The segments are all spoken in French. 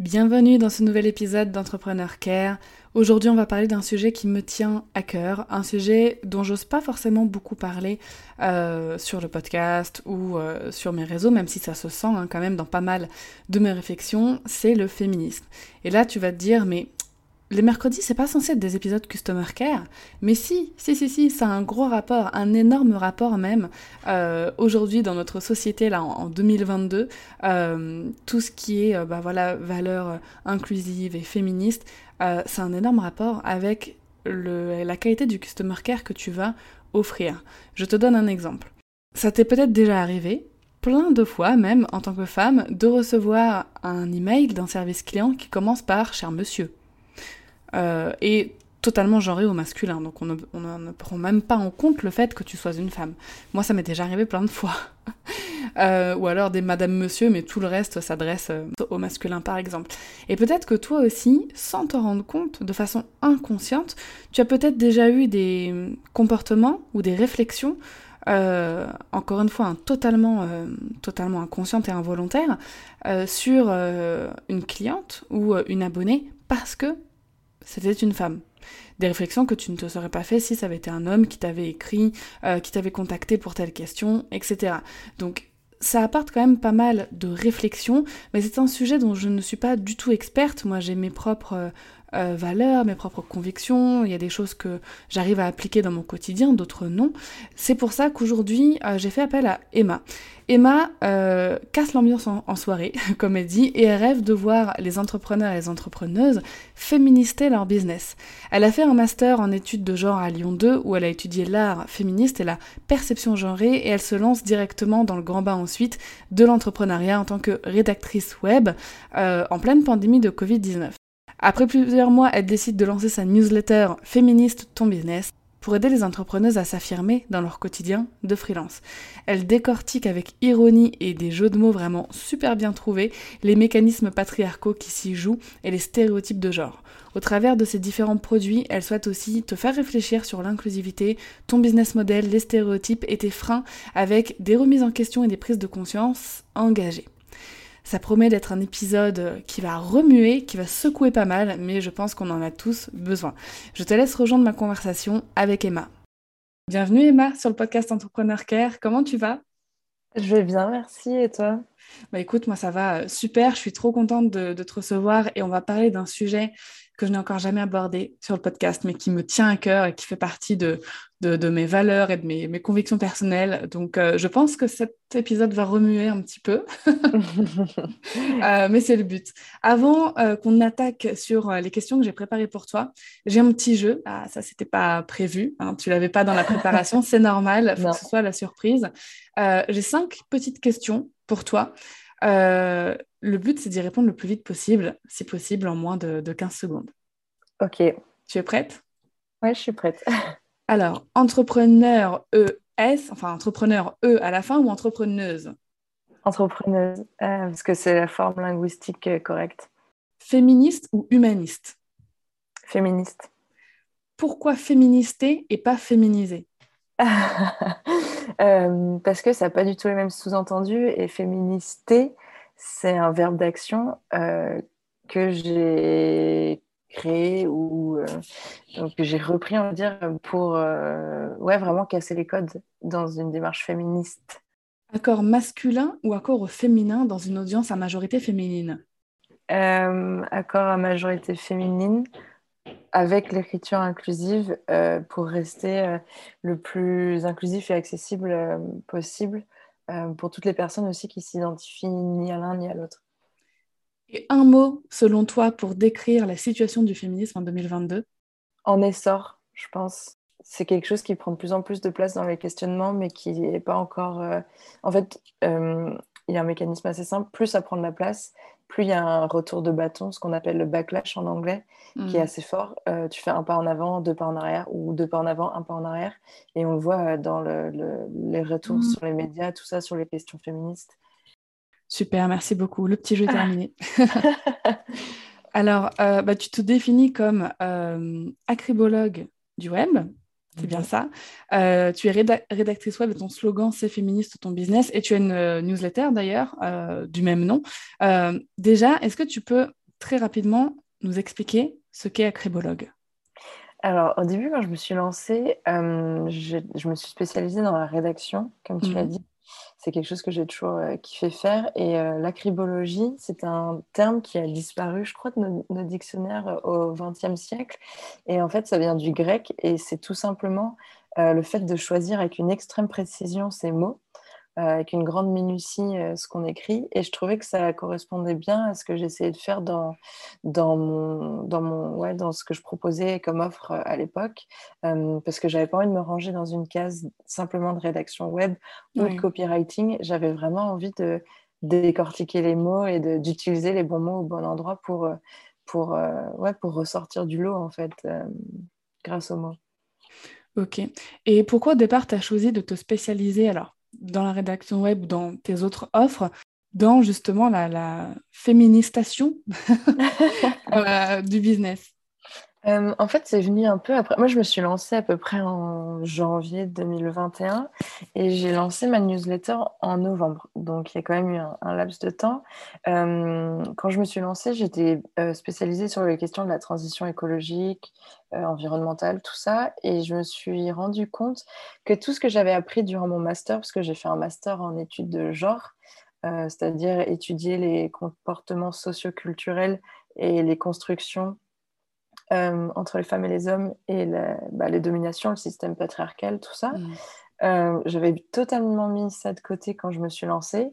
Bienvenue dans ce nouvel épisode d'Entrepreneur Care. Aujourd'hui, on va parler d'un sujet qui me tient à cœur, un sujet dont j'ose pas forcément beaucoup parler euh, sur le podcast ou euh, sur mes réseaux, même si ça se sent hein, quand même dans pas mal de mes réflexions, c'est le féminisme. Et là, tu vas te dire, mais les mercredis, c'est pas censé être des épisodes Customer Care, mais si, si, si, si, ça a un gros rapport, un énorme rapport même. Euh, aujourd'hui, dans notre société, là, en, 2022, euh, tout ce qui est, euh, bah voilà, valeurs inclusives et féministes, c'est un énorme rapport avec la qualité du Customer Care que tu vas offrir. Je te donne un exemple. Ça t'est peut-être déjà arrivé, plein de fois même, en tant que femme, de recevoir un email d'un service client qui commence par Cher monsieur et totalement genré au masculin. Donc on ne, prend même pas en compte le fait que tu sois une femme. Moi, ça m'est déjà arrivé plein de fois. Euh, ou alors des madame monsieur, mais tout le reste s'adresse euh, au masculin par exemple. Et peut-être que toi aussi, sans t'en rendre compte, de façon inconsciente, tu as peut-être déjà eu des comportements ou des réflexions encore une fois, totalement, totalement inconscientes et involontaires, sur une cliente ou une abonnée parce que c'était une femme. Des réflexions que tu ne te serais pas fait si ça avait été un homme qui t'avait écrit, euh, qui t'avait contacté pour telle question, etc. Donc ça apporte quand même pas mal de réflexions, mais c'est un sujet dont je ne suis pas du tout experte. Moi j'ai mes propres euh, valeurs, mes propres convictions, il y a des choses que j'arrive à appliquer dans mon quotidien, d'autres non. C'est pour ça qu'aujourd'hui, euh, j'ai fait appel à Emma. Emma euh, casse l'ambiance en, soirée, comme elle dit, et rêve de voir les entrepreneurs et les entrepreneuses féminister leur business. Elle a fait un master en études de genre à Lyon 2, où elle a étudié l'art féministe et la perception genrée, et elle se lance directement dans le grand bain ensuite de l'entrepreneuriat en tant que rédactrice web en pleine pandémie de Covid-19. Après plusieurs mois, elle décide de lancer sa newsletter Féministe ton business pour aider les entrepreneuses à s'affirmer dans leur quotidien de freelance. Elle décortique avec ironie et des jeux de mots vraiment super bien trouvés les mécanismes patriarcaux qui s'y jouent et les stéréotypes de genre. Au travers de ces différents produits, elle souhaite aussi te faire réfléchir sur l'inclusivité, ton business model, les stéréotypes et tes freins avec des remises en question et des prises de conscience engagées. Ça promet d'être un épisode qui va remuer, qui va secouer pas mal, mais je pense qu'on en a tous besoin. Je te laisse rejoindre ma conversation avec Emma. Bienvenue Emma sur le podcast Entrepreneur Care. Comment tu vas? Je vais bien, merci. Et toi? Bah écoute, moi ça va super, je suis trop contente de, de te recevoir et on va parler d'un sujet que je n'ai encore jamais abordé sur le podcast, mais qui me tient à cœur et qui fait partie de, de, mes valeurs et de mes, mes convictions personnelles. Donc, euh, je pense que cet épisode va remuer un petit peu, euh, mais c'est le but. Avant euh, qu'on attaque sur les questions que j'ai préparées pour toi, j'ai un petit jeu. Ah, ça, c'était pas prévu. Hein, tu l'avais pas dans la préparation, c'est normal. Faut que ce soit la surprise. j'ai cinq petites questions pour toi. Le but, c'est d'y répondre le plus vite possible, si possible en moins de, 15 secondes. Ok. Tu es prête? Ouais, je suis prête. Alors, entrepreneur ES, enfin entrepreneur E à la fin ou entrepreneuse? Entrepreneuse, euh, parce que c'est la forme linguistique euh, correcte. Féministe ou humaniste? Féministe. Pourquoi féminister et pas féminiser euh, Parce que ça n'a pas du tout les mêmes sous-entendus et féminister, c'est un verbe d'action euh, que j'ai créé ou euh, que j'ai repris, on va dire, pour euh, ouais, vraiment casser les codes dans une démarche féministe. Accord masculin ou accord féminin dans une audience à majorité féminine? Accord à majorité féminine avec l'écriture inclusive pour rester le plus inclusif et accessible possible euh, pour toutes les personnes aussi qui s'identifient ni à l'un ni à l'autre. Et un mot, selon toi, pour décrire la situation du féminisme en 2022 En essor, je pense. c'est quelque chose qui prend de plus en plus de place dans les questionnements, mais qui n'est pas encore. Euh, en fait, euh, il y a un mécanisme assez simple. Plus ça prend de la place, plus il y a un retour de bâton, ce qu'on appelle le backlash en anglais, qui est mm. assez fort. Euh, tu fais un pas en avant, deux pas en arrière, ou deux pas en avant, un pas en arrière. Et on le voit dans les retours mm. sur les médias, tout ça, sur les questions féministes. Super, merci beaucoup. Le petit jeu est terminé. Alors, bah, tu te définis comme acribologue du web, c'est bien ça. Euh, tu es rédactrice web et ton slogan c'est féministe ton business et tu as une euh, newsletter d'ailleurs euh, du même nom. déjà, est-ce que tu peux très rapidement nous expliquer ce qu'est Acribologue alors, au début, quand je me suis lancée, je, me suis spécialisée dans la rédaction, comme tu l'as mmh. dit c'est quelque chose que j'ai toujours euh, kiffé faire. Et euh, l'acribologie, c'est un terme qui a disparu, je crois, de nos, dictionnaires euh, au XXe siècle. Et en fait, ça vient du grec et c'est tout simplement le fait de choisir avec une extrême précision ces mots euh, avec une grande minutie euh, ce qu'on écrit. Et je trouvais que ça correspondait bien à ce que j'essayais de faire dans, dans, mon, dans, mon, ouais, dans ce que je proposais comme offre euh, à l'époque, parce que j'avais pas envie de me ranger dans une case simplement de rédaction web ou de copywriting. J'avais vraiment envie de décortiquer les mots et d'utiliser les bons mots au bon endroit pour, pour, ouais, pour ressortir du lot, en fait, grâce aux mots. Ok. Et pourquoi au départ, tu as choisi de te spécialiser alors? Dans la rédaction web ou dans tes autres offres dans justement la, féministation euh, du business euh, en fait, c'est venu un peu après. Moi, je me suis lancée à peu près en janvier 2021 et j'ai lancé ma newsletter en novembre. Donc, il y a quand même eu un, laps de temps. Euh, quand je me suis lancée, j'étais spécialisée sur les questions de la transition écologique, environnementale, tout ça. Et je me suis rendu compte que tout ce que j'avais appris durant mon master, parce que j'ai fait un master en études de genre, c'est-à-dire étudier les comportements socioculturels et les constructions euh, entre les femmes et les hommes et bah, les dominations, le système patriarcal, tout ça. Mm. Euh, j'avais totalement mis ça de côté quand je me suis lancée.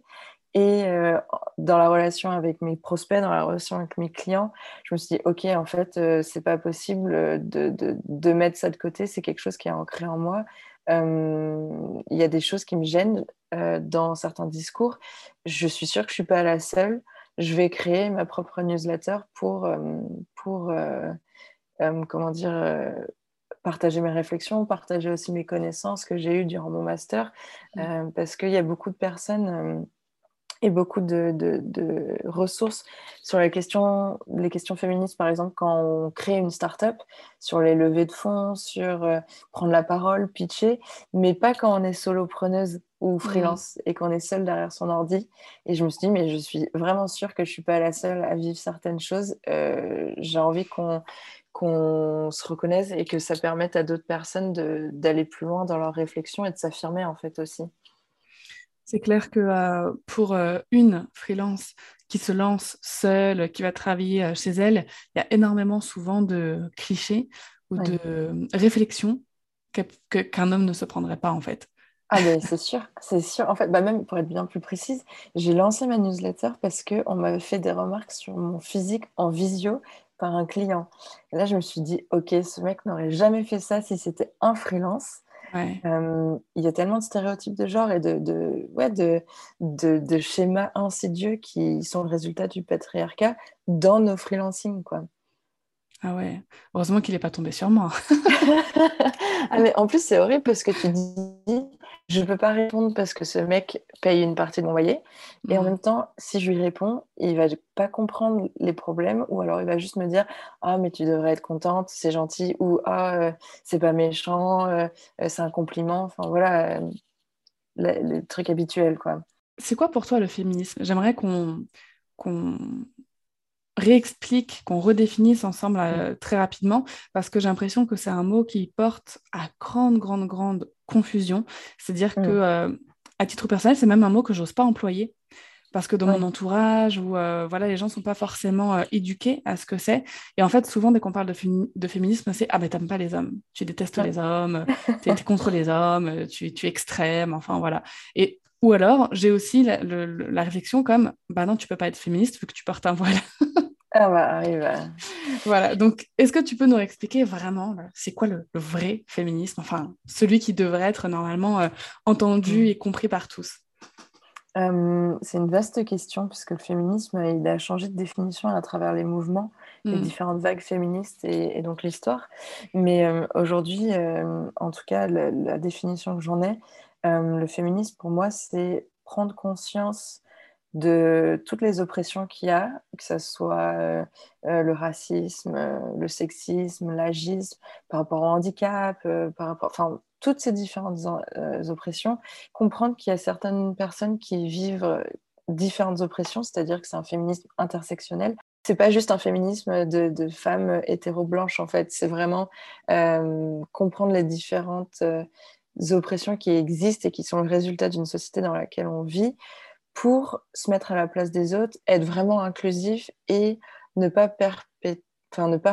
Et euh, dans la relation avec mes prospects, dans la relation avec mes clients, je me suis dit, OK, en fait, c'est pas possible de, de, de, mettre ça de côté. C'est quelque chose qui est ancré en moi. Il y a des choses qui me gênent dans certains discours. Je suis sûre que je suis pas la seule. Je vais créer ma propre newsletter pour, pour euh, comment dire, euh, partager mes réflexions, partager aussi mes connaissances que j'ai eues durant mon master, mmh. euh, parce qu'il y a beaucoup de personnes et beaucoup de, de, ressources sur les questions, les questions féministes, par exemple, quand on crée une start-up, sur les levées de fonds, sur prendre la parole, pitcher, mais pas quand on est solopreneuse ou mmh. freelance et qu'on est seul derrière son ordi. Et je me suis dit, mais je suis vraiment sûre que je ne suis pas la seule à vivre certaines choses. J'ai envie qu'on qu'on se reconnaisse et que ça permette à d'autres personnes d'aller plus loin dans leur réflexion et de s'affirmer en fait aussi. C'est clair que euh, pour euh, une freelance qui se lance seule, qui va travailler euh, chez elle, il y a énormément souvent de clichés ou de réflexions qu'un homme ne se prendrait pas en fait. Ah ben c'est sûr, c'est sûr. En fait, bah même pour être bien plus précise, j'ai lancé ma newsletter parce qu'on m'avait fait des remarques sur mon physique en visio par un client. Et là, je me suis dit, OK, ce mec n'aurait jamais fait ça si c'était un freelance. Euh, il y a tellement de stéréotypes de genre et de, schémas insidieux qui sont le résultat du patriarcat dans nos freelancing. Ah ouais, heureusement qu'il n'est pas tombé sur moi. ah mais en plus, c'est horrible parce que tu dis, je ne peux pas répondre parce que ce mec paye une partie de mon loyer. Et en même temps, si je lui réponds, il va pas comprendre les problèmes ou alors il va juste me dire, ah mais tu devrais être contente, c'est gentil, ou ah euh, c'est pas méchant, euh, euh, c'est un compliment. Enfin voilà, les, trucs habituels quoi. C'est quoi pour toi le féminisme? J'aimerais qu'on qu'on réexplique, qu'on redéfinisse ensemble euh, mm. très rapidement, parce que j'ai l'impression que c'est un mot qui porte à grande, grande, grande confusion. C'est-à-dire mm. que, euh, à titre personnel, c'est même un mot que j'ose pas employer. Parce que dans mon entourage, où euh, voilà, les gens ne sont pas forcément éduqués à ce que c'est. Et en fait, souvent, dès qu'on parle de, féminisme, c'est Ah, ben, t'aimes pas les hommes, tu détestes les hommes, tu es, contre les hommes, tu, tu es extrême, enfin voilà. Et ou alors, j'ai aussi la, réflexion comme Bah non, tu peux pas être féministe vu que tu portes un voile. Ah bah, arrive. voilà, donc est-ce que tu peux nous expliquer vraiment c'est quoi le, vrai féminisme, enfin celui qui devrait être normalement euh, entendu mm. et compris par tous euh, C'est une vaste question puisque le féminisme il a changé de définition à travers les mouvements, les mm. différentes vagues féministes et, donc l'histoire. Mais euh, aujourd'hui, en tout cas, la définition que j'en ai, le féminisme pour moi c'est prendre conscience de toutes les oppressions qu'il y a, que ce soit euh, euh, le racisme, euh, le sexisme, l'agisme, par rapport au handicap, par rapport, enfin, toutes ces différentes oppressions, comprendre qu'il y a certaines personnes qui vivent différentes oppressions, c'est-à-dire que c'est un féminisme intersectionnel. C'est pas juste un féminisme de, de femmes hétéro-blanches, en fait, c'est vraiment comprendre les différentes oppressions qui existent et qui sont le résultat d'une société dans laquelle on vit pour se mettre à la place des autres, être vraiment inclusif et ne pas,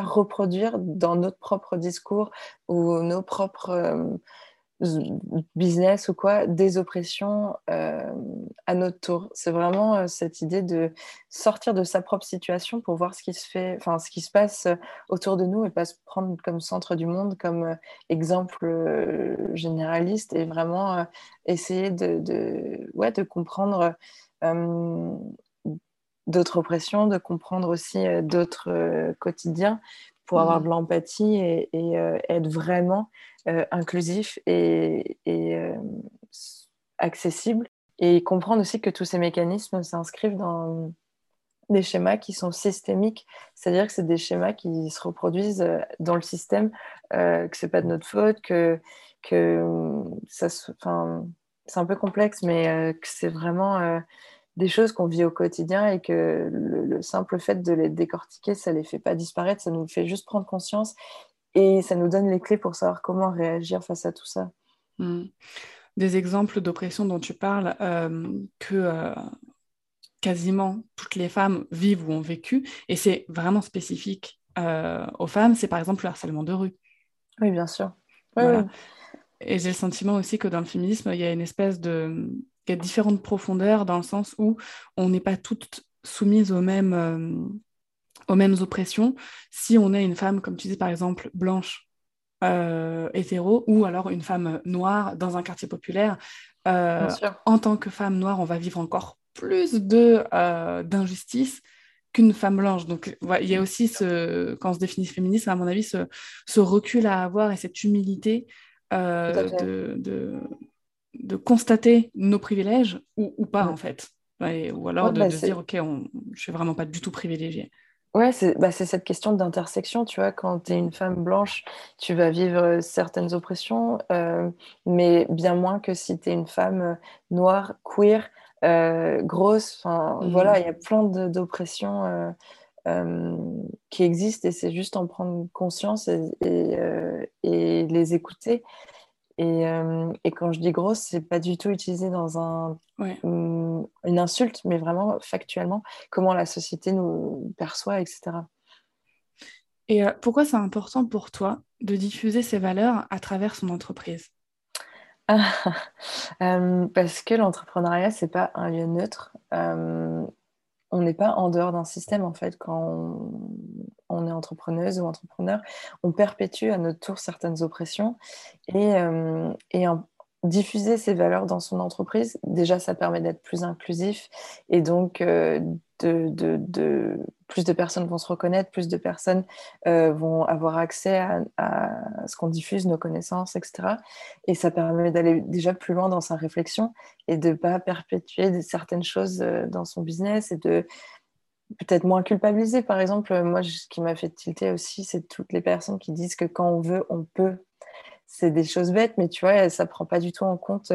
reproduire dans notre propre discours ou nos propres euh, business ou quoi, des oppressions euh, à notre tour. C'est vraiment euh, cette idée de sortir de sa propre situation pour voir ce qui se fait, enfin ce qui se passe autour de nous et pas se prendre comme centre du monde, comme exemple généraliste et vraiment essayer de, ouais, de comprendre d'autres oppressions, de comprendre aussi d'autres quotidiens pour avoir mmh. de l'empathie et, être vraiment inclusif et, accessible. Et comprendre aussi que tous ces mécanismes s'inscrivent dans des schémas qui sont systémiques, c'est-à-dire que c'est des schémas qui se reproduisent dans le système, que c'est pas de notre faute, que, que ça, c'est un peu complexe, mais que c'est vraiment des choses qu'on vit au quotidien et que le, simple fait de les décortiquer, ça ne les fait pas disparaître, ça nous fait juste prendre conscience et ça nous donne les clés pour savoir comment réagir face à tout ça. Hmm. Des exemples d'oppression dont tu parles, euh, que euh, quasiment toutes les femmes vivent ou ont vécu, et c'est vraiment spécifique euh, aux femmes, c'est par exemple le harcèlement de rue. Oui, bien sûr. Et j'ai le sentiment aussi que dans le féminisme, il y a une espèce de y a différentes profondeurs dans le sens où on n'est pas toutes soumises aux mêmes, euh, aux mêmes oppressions. Si on est une femme, comme tu dis par exemple, blanche, euh, hétéro, ou alors une femme noire dans un quartier populaire, euh, en tant que femme noire, on va vivre encore plus d'injustice qu'une femme blanche. Donc, il y a aussi, ce, quand on se définit féministe, à mon avis, ce, ce recul à avoir et cette humilité de, de constater nos privilèges ou, pas, en fait. ou alors de, bah, dire, OK, on, je suis vraiment pas du tout privilégiée. Ouais, bah, c'est cette question d'intersection, tu vois, quand tu es une femme blanche, tu vas vivre euh, certaines oppressions, euh, mais bien moins que si tu es une femme euh, noire, queer, grosse, enfin mmh. voilà, il y a plein d'oppressions qui existent et c'est juste en prendre conscience et, et les écouter. Et, euh, et, quand je dis grosse, c'est pas du tout utilisé dans un, une insulte, mais vraiment factuellement, comment la société nous perçoit, etc. Et euh, pourquoi c'est important pour toi de diffuser ces valeurs à travers son entreprise? Euh, Parce que l'entrepreneuriat, c'est pas un lieu neutre on n'est pas en dehors d'un système en fait quand on, est entrepreneuse ou entrepreneur. On perpétue à notre tour certaines oppressions et, euh, diffuser ces valeurs dans son entreprise, déjà ça permet d'être plus inclusif et donc euh, de, plus de personnes vont se reconnaître, plus de personnes euh, vont avoir accès à, ce qu'on diffuse, nos connaissances, etc. Et ça permet d'aller déjà plus loin dans sa réflexion et de ne pas perpétuer certaines choses euh, dans son business et de peut-être moins culpabiliser. Par exemple, moi, ce qui m'a fait tilter aussi, c'est toutes les personnes qui disent que quand on veut, on peut c'est des choses bêtes, mais tu vois, ça prend pas du tout en compte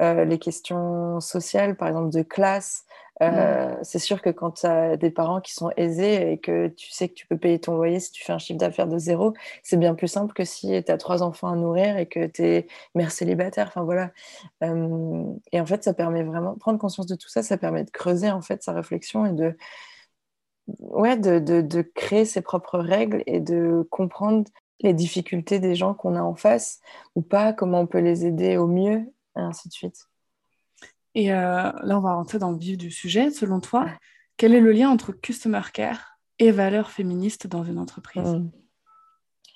euh, les questions sociales, par exemple de classe. Euh, mm. C'est sûr que quand tu as des parents qui sont aisés et que tu sais que tu peux payer ton loyer si tu fais un chiffre d'affaires de zéro, c'est bien plus simple que si tu as trois enfants à nourrir et que tu es mère célibataire. Enfin voilà. Euh, et en fait, ça permet vraiment prendre conscience de tout ça, ça permet de creuser en fait sa réflexion et de ouais, de, de, de créer ses propres règles et de comprendre les difficultés des gens qu'on a en face ou pas, comment on peut les aider au mieux, et ainsi de suite. Et euh, là, on va rentrer dans le vif du sujet. Selon toi, quel est le lien entre Customer Care et valeurs féministes dans une entreprise? Mm.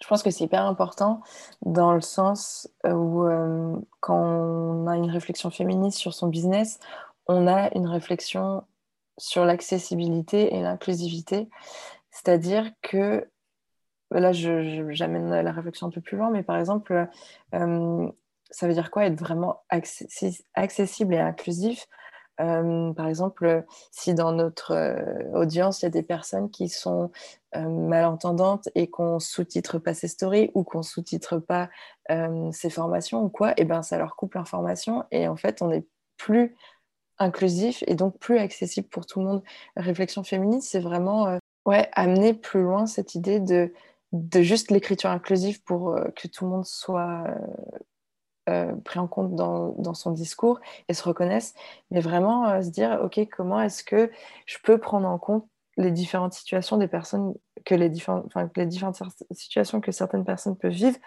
Je pense que c'est hyper important dans le sens où euh, quand on a une réflexion féministe sur son business, on a une réflexion sur l'accessibilité et l'inclusivité. C'est-à-dire que, là, j'amène la réflexion un peu plus loin, mais par exemple, euh, ça veut dire quoi être vraiment accessible et inclusif? Euh, par exemple, si dans notre euh, audience, il y a des personnes qui sont malentendantes et qu'on sous-titre pas ces stories ou qu'on sous-titre pas ces formations ou quoi, et eh ben ça leur coupe l'information et en fait, on n'est plus inclusif et donc plus accessible pour tout le monde. Réflexion féministe, c'est vraiment euh, ouais, amener plus loin cette idée de, de juste l'écriture inclusive pour euh, que tout le monde soit euh, pris en compte dans, dans, son discours et se reconnaisse, mais vraiment se dire, OK, comment est-ce que je peux prendre en compte les différentes situations des personnes, que les, différentes, les différentes situations que certaines personnes peuvent vivre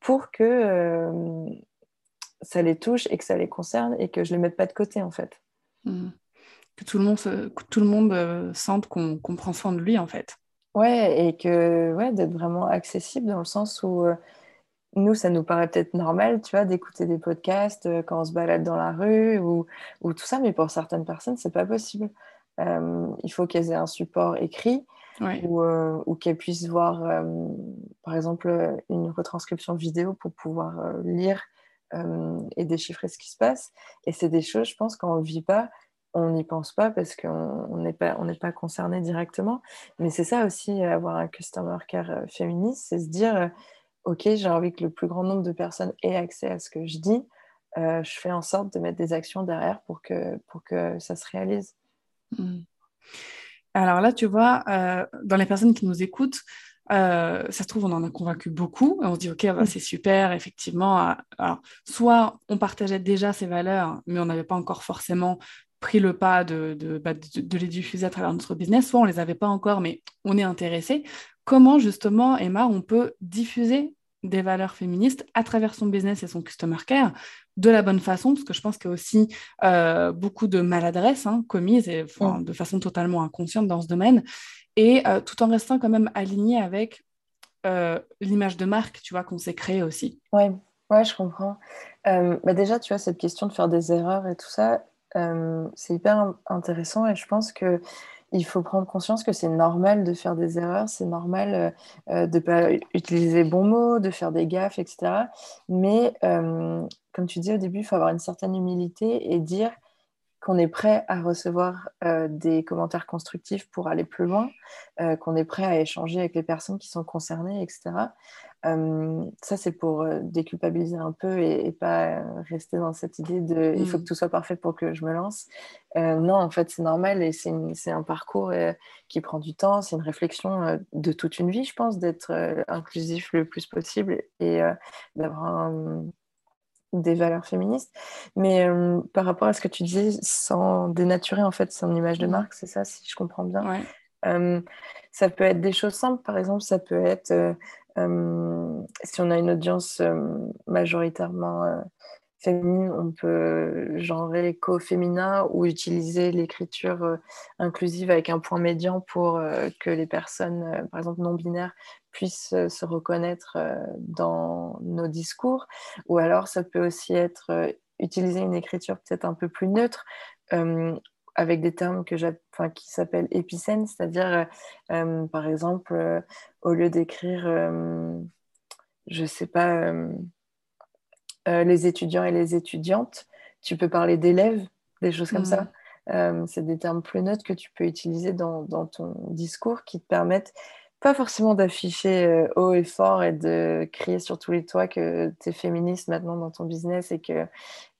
pour que ça les touche et que ça les concerne et que je les mette pas de côté en fait. Mm. Que tout le monde, tout le monde euh, sente qu'on prend soin de lui, en fait. Ouais, et que ouais, d'être vraiment accessible dans le sens où euh, nous, ça nous paraît peut-être normal, tu vois, d'écouter des podcasts euh, quand on se balade dans la rue ou, ou, tout ça, mais pour certaines personnes, c'est pas possible. il faut qu'elles aient un support écrit ou, ou qu'elles puissent voir, par exemple, une retranscription vidéo pour pouvoir lire euh, et déchiffrer ce qui se passe. Et c'est des choses, je pense, quand on ne vit pas, on n'y pense pas parce qu'on n'est pas, on pas concerné directement. Mais c'est ça aussi, avoir un customer care euh, féministe, c'est se dire, euh, OK, j'ai envie que le plus grand nombre de personnes aient accès à ce que je dis. je fais en sorte de mettre des actions derrière pour que, pour que ça se réalise. Mmh. Alors là, tu vois, dans les personnes qui nous écoutent, euh, ça se trouve, on en a convaincu beaucoup. On se dit, OK, bah, mm. c'est super, effectivement. Euh, alors, soit on partageait déjà ces valeurs, mais on n'avait pas encore forcément pris le pas de, de, bah, de, les diffuser à travers notre business, soit on ne les avait pas encore, mais on est intéressé. Comment, justement, Emma, on peut diffuser des valeurs féministes à travers son business et son customer care de la bonne façon, parce que je pense qu'il y a aussi euh, beaucoup de maladresses hein, commises et, mm. de façon totalement inconsciente dans ce domaine et euh, tout en restant quand même aligné avec euh, l'image de marque, tu vois, qu'on s'est créé aussi. Oui, ouais, je comprends. Bah déjà, tu vois, cette question de faire des erreurs et tout ça, c'est hyper intéressant et je pense que il faut prendre conscience que c'est normal de faire des erreurs, c'est normal de ne pas utiliser les bons mots, de faire des gaffes, etc. Mais comme tu dis au début, il faut avoir une certaine humilité et dire qu'on est prêt à recevoir euh, des commentaires constructifs pour aller plus loin, euh, qu'on est prêt à échanger avec les personnes qui sont concernées, etc. Euh, ça, c'est pour déculpabiliser un peu et, pas rester dans cette idée de il faut mm. que tout soit parfait pour que je me lance. non, en fait, c'est normal et c'est un parcours qui prend du temps, c'est une réflexion de toute une vie, je pense, d'être inclusif le plus possible et d'avoir des valeurs féministes. Mais euh, par rapport à ce que tu disais, sans dénaturer en fait son image de marque, c'est ça, si je comprends bien? Euh, ça peut être des choses simples, par exemple, ça peut être euh, si on a une audience majoritairement féminine, on peut genrer co-féminin ou utiliser l'écriture inclusive avec un point médian pour que les personnes, par exemple non binaires, puissent euh, se reconnaître euh, dans nos discours. Ou alors, ça peut aussi être euh, utiliser une écriture peut-être un peu plus neutre, avec des termes que enfin, qui s'appellent épicènes, c'est-à-dire, par exemple, au lieu d'écrire, je ne sais pas, les étudiants et les étudiantes, tu peux parler d'élèves, des choses comme ça. Mmh. c'est des termes plus neutres que tu peux utiliser dans, dans ton discours qui te permettent pas forcément d'afficher haut et fort et de crier sur tous les toits que tu es féministe maintenant dans ton business et que,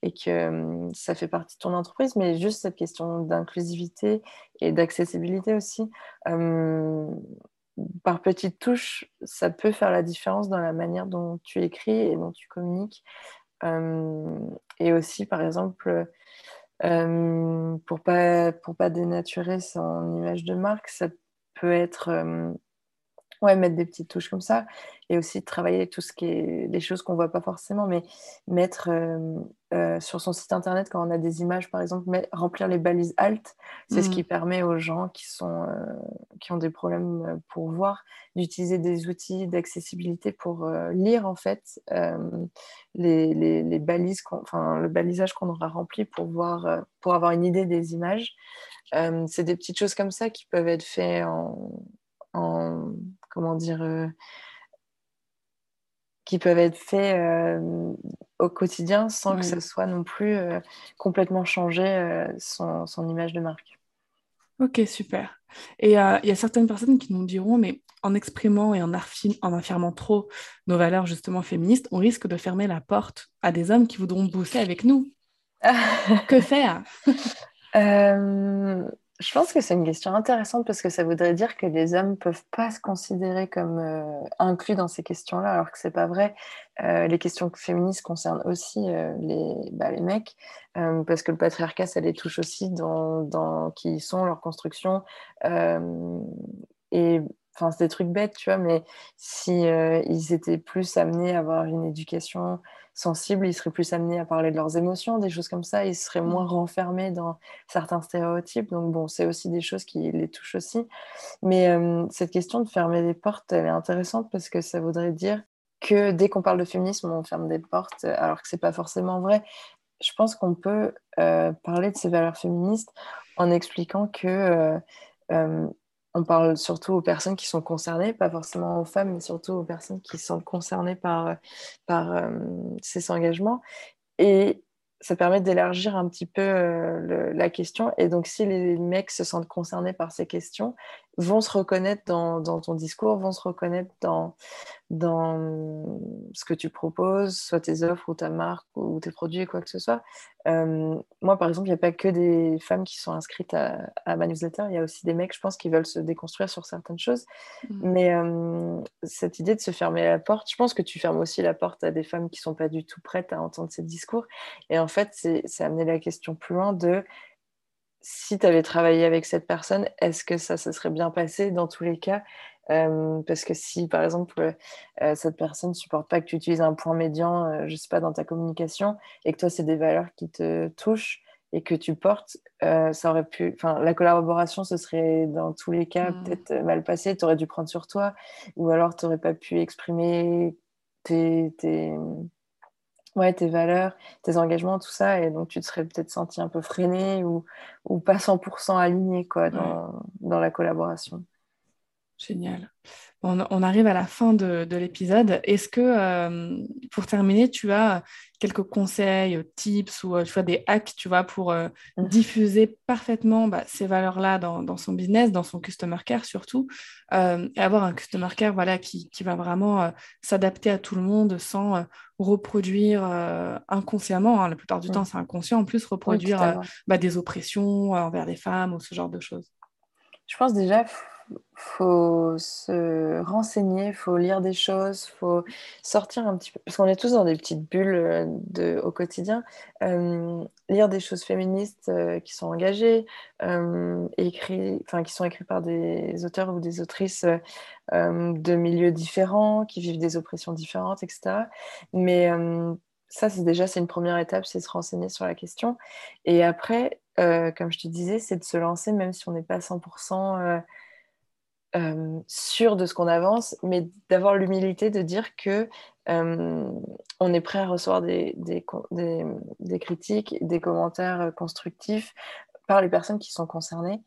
et que ça fait partie de ton entreprise, mais juste cette question d'inclusivité et d'accessibilité aussi. Par petites touches, ça peut faire la différence dans la manière dont tu écris et dont tu communiques. Et aussi, par exemple, pour pas pour pas dénaturer son image de marque, ça peut être Ouais, mettre des petites touches comme ça. Et aussi travailler tout ce qui est les choses qu'on voit pas forcément, mais mettre euh, euh, sur son site internet, quand on a des images, par exemple, remplir les balises alt. C'est ce mmh. qui permet aux gens qui, sont, euh, qui ont des problèmes pour voir d'utiliser des outils d'accessibilité pour lire, en fait, les, les, les, balises, enfin, le balisage qu'on aura rempli pour, voir, pour avoir une idée des images. c'est des petites choses comme ça qui peuvent être faites en en comment dire euh, qui peuvent être faits euh, au quotidien sans que ce soit non plus euh, complètement changé son, son, image de marque. Ok, super. Et il y a certaines personnes qui nous diront, mais en exprimant et en, en, affirmant trop nos valeurs justement féministes, on risque de fermer la porte à des hommes qui voudront bosser avec nous. que faire? Je pense que c'est une question intéressante parce que ça voudrait dire que les hommes ne peuvent pas se considérer comme euh, inclus dans ces questions-là, alors que c'est pas vrai. Euh, les questions féministes concernent aussi euh, les, bah, les mecs, parce que le patriarcat, ça les touche aussi dans, dans qui sont leur construction. et enfin, c'est des trucs bêtes, tu vois, mais si ils étaient plus amenés à avoir une éducation sensibles, ils seraient plus amenés à parler de leurs émotions, des choses comme ça, ils seraient moins renfermés dans certains stéréotypes. Donc bon, c'est aussi des choses qui les touchent aussi. Mais euh, cette question de fermer les portes, elle est intéressante parce que ça voudrait dire que dès qu'on parle de féminisme, on ferme des portes, alors que c'est pas forcément vrai. Je pense qu'on peut euh, parler de ces valeurs féministes en expliquant que euh, on parle surtout aux personnes qui sont concernées, pas forcément aux femmes, mais surtout aux personnes qui sont concernées par, par euh, ces engagements. Et ça permet d'élargir un petit peu euh, la question. Et donc, si les mecs se sentent concernés par ces questions, vont se reconnaître dans, ton discours, vont se reconnaître dans, dans ce que tu proposes, soit tes offres ou ta marque ou tes produits, quoi que ce soit. Euh, moi, par exemple, il n'y a pas que des femmes qui sont inscrites à, ma newsletter, il y a aussi des mecs, je pense, qui veulent se déconstruire sur certaines choses. Mmh. Mais euh, cette idée de se fermer la porte, je pense que tu fermes aussi la porte à des femmes qui ne sont pas du tout prêtes à entendre ces discours. Et en fait, c'est amener la question plus loin de si tu avais travaillé avec cette personne, est-ce que ça se serait bien passé dans tous les cas? Euh, parce que si, par exemple, euh, cette personne ne supporte pas que tu utilises un point médian, euh, je sais pas, dans ta communication, et que toi, c'est des valeurs qui te touchent et que tu portes, ça aurait pu... Enfin, la collaboration, ce serait, dans tous les cas, mmh. peut-être mal passé. Tu aurais dû prendre sur toi, ou alors tu n'aurais pas pu exprimer tes, tes, ouais, tes valeurs, tes engagements, tout ça, et donc tu te serais peut-être senti un peu freiné ou, ou pas 100% aligné quoi, dans, dans la collaboration. Génial. On, arrive à la fin de, l'épisode. Est-ce que, euh, pour terminer, tu as quelques conseils, tips ou euh, tu vois, des hacks tu vois, pour euh, mmh. diffuser parfaitement bah, ces valeurs-là dans, son business, dans son customer care surtout, et avoir un customer care voilà, qui, va vraiment s'adapter à tout le monde sans reproduire inconsciemment, hein, la plupart du mmh. temps c'est inconscient, en plus reproduire bah, des oppressions envers les femmes ou ce genre de choses Je pense déjà faut se renseigner, faut lire des choses, faut sortir un petit peu, parce qu'on est tous dans des petites bulles euh, au quotidien, euh, lire des choses féministes euh, qui sont engagées, écrit, enfin, qui sont écrites par des auteurs ou des autrices de milieux différents, qui vivent des oppressions différentes, etc. Mais ça, c'est déjà c'est une première étape, c'est se renseigner sur la question. Et après, comme je te disais, c'est de se lancer, même si on n'est pas 100% euh, sûr de ce qu'on avance, mais d'avoir l'humilité de dire que euh, on est prêt à recevoir des, des, des, critiques, des commentaires euh, constructifs par les personnes qui sont concernées.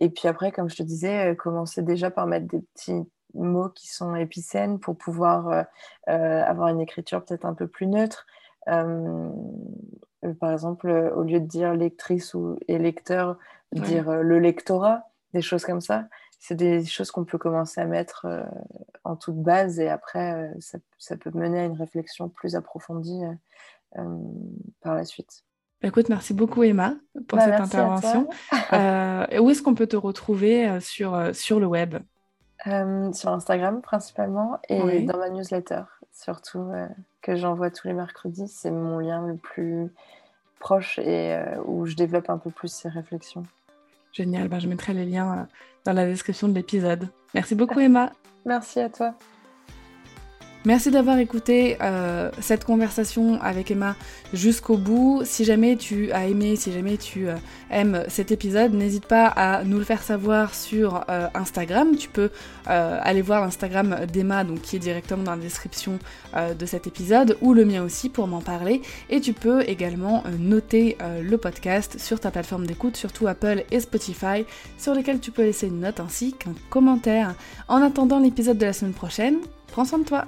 Et puis après, comme je te disais, commencer déjà par mettre des petits mots qui sont épicènes pour pouvoir avoir une écriture peut-être un peu plus neutre. par exemple, au lieu de dire lectrice ou lecteur, dire le lectorat, des choses comme ça c'est des choses qu'on peut commencer à mettre euh, en toute base et après, euh, ça, peut mener à une réflexion plus approfondie euh, par la suite. Bah, écoute, merci beaucoup Emma pour bah, cette intervention. où est-ce qu'on peut te retrouver sur, sur le web? Sur Instagram principalement et dans ma newsletter surtout que j'envoie tous les mercredis. C'est mon lien le plus proche et où je développe un peu plus ces réflexions. Génial, ben, je mettrai les liens dans la description de l'épisode. Merci beaucoup Emma. Merci à toi. Merci d'avoir écouté euh, cette conversation avec Emma jusqu'au bout. Si jamais tu as aimé, si jamais tu euh, aimes cet épisode, n'hésite pas à nous le faire savoir sur euh, Instagram. Tu peux aller voir l'Instagram d'Emma, donc qui est directement dans la description de cet épisode, ou le mien aussi pour m'en parler. Et tu peux également noter le podcast sur ta plateforme d'écoute, surtout Apple et Spotify, sur lesquels tu peux laisser une note ainsi qu'un commentaire. En attendant l'épisode de la semaine prochaine, prends soin de toi.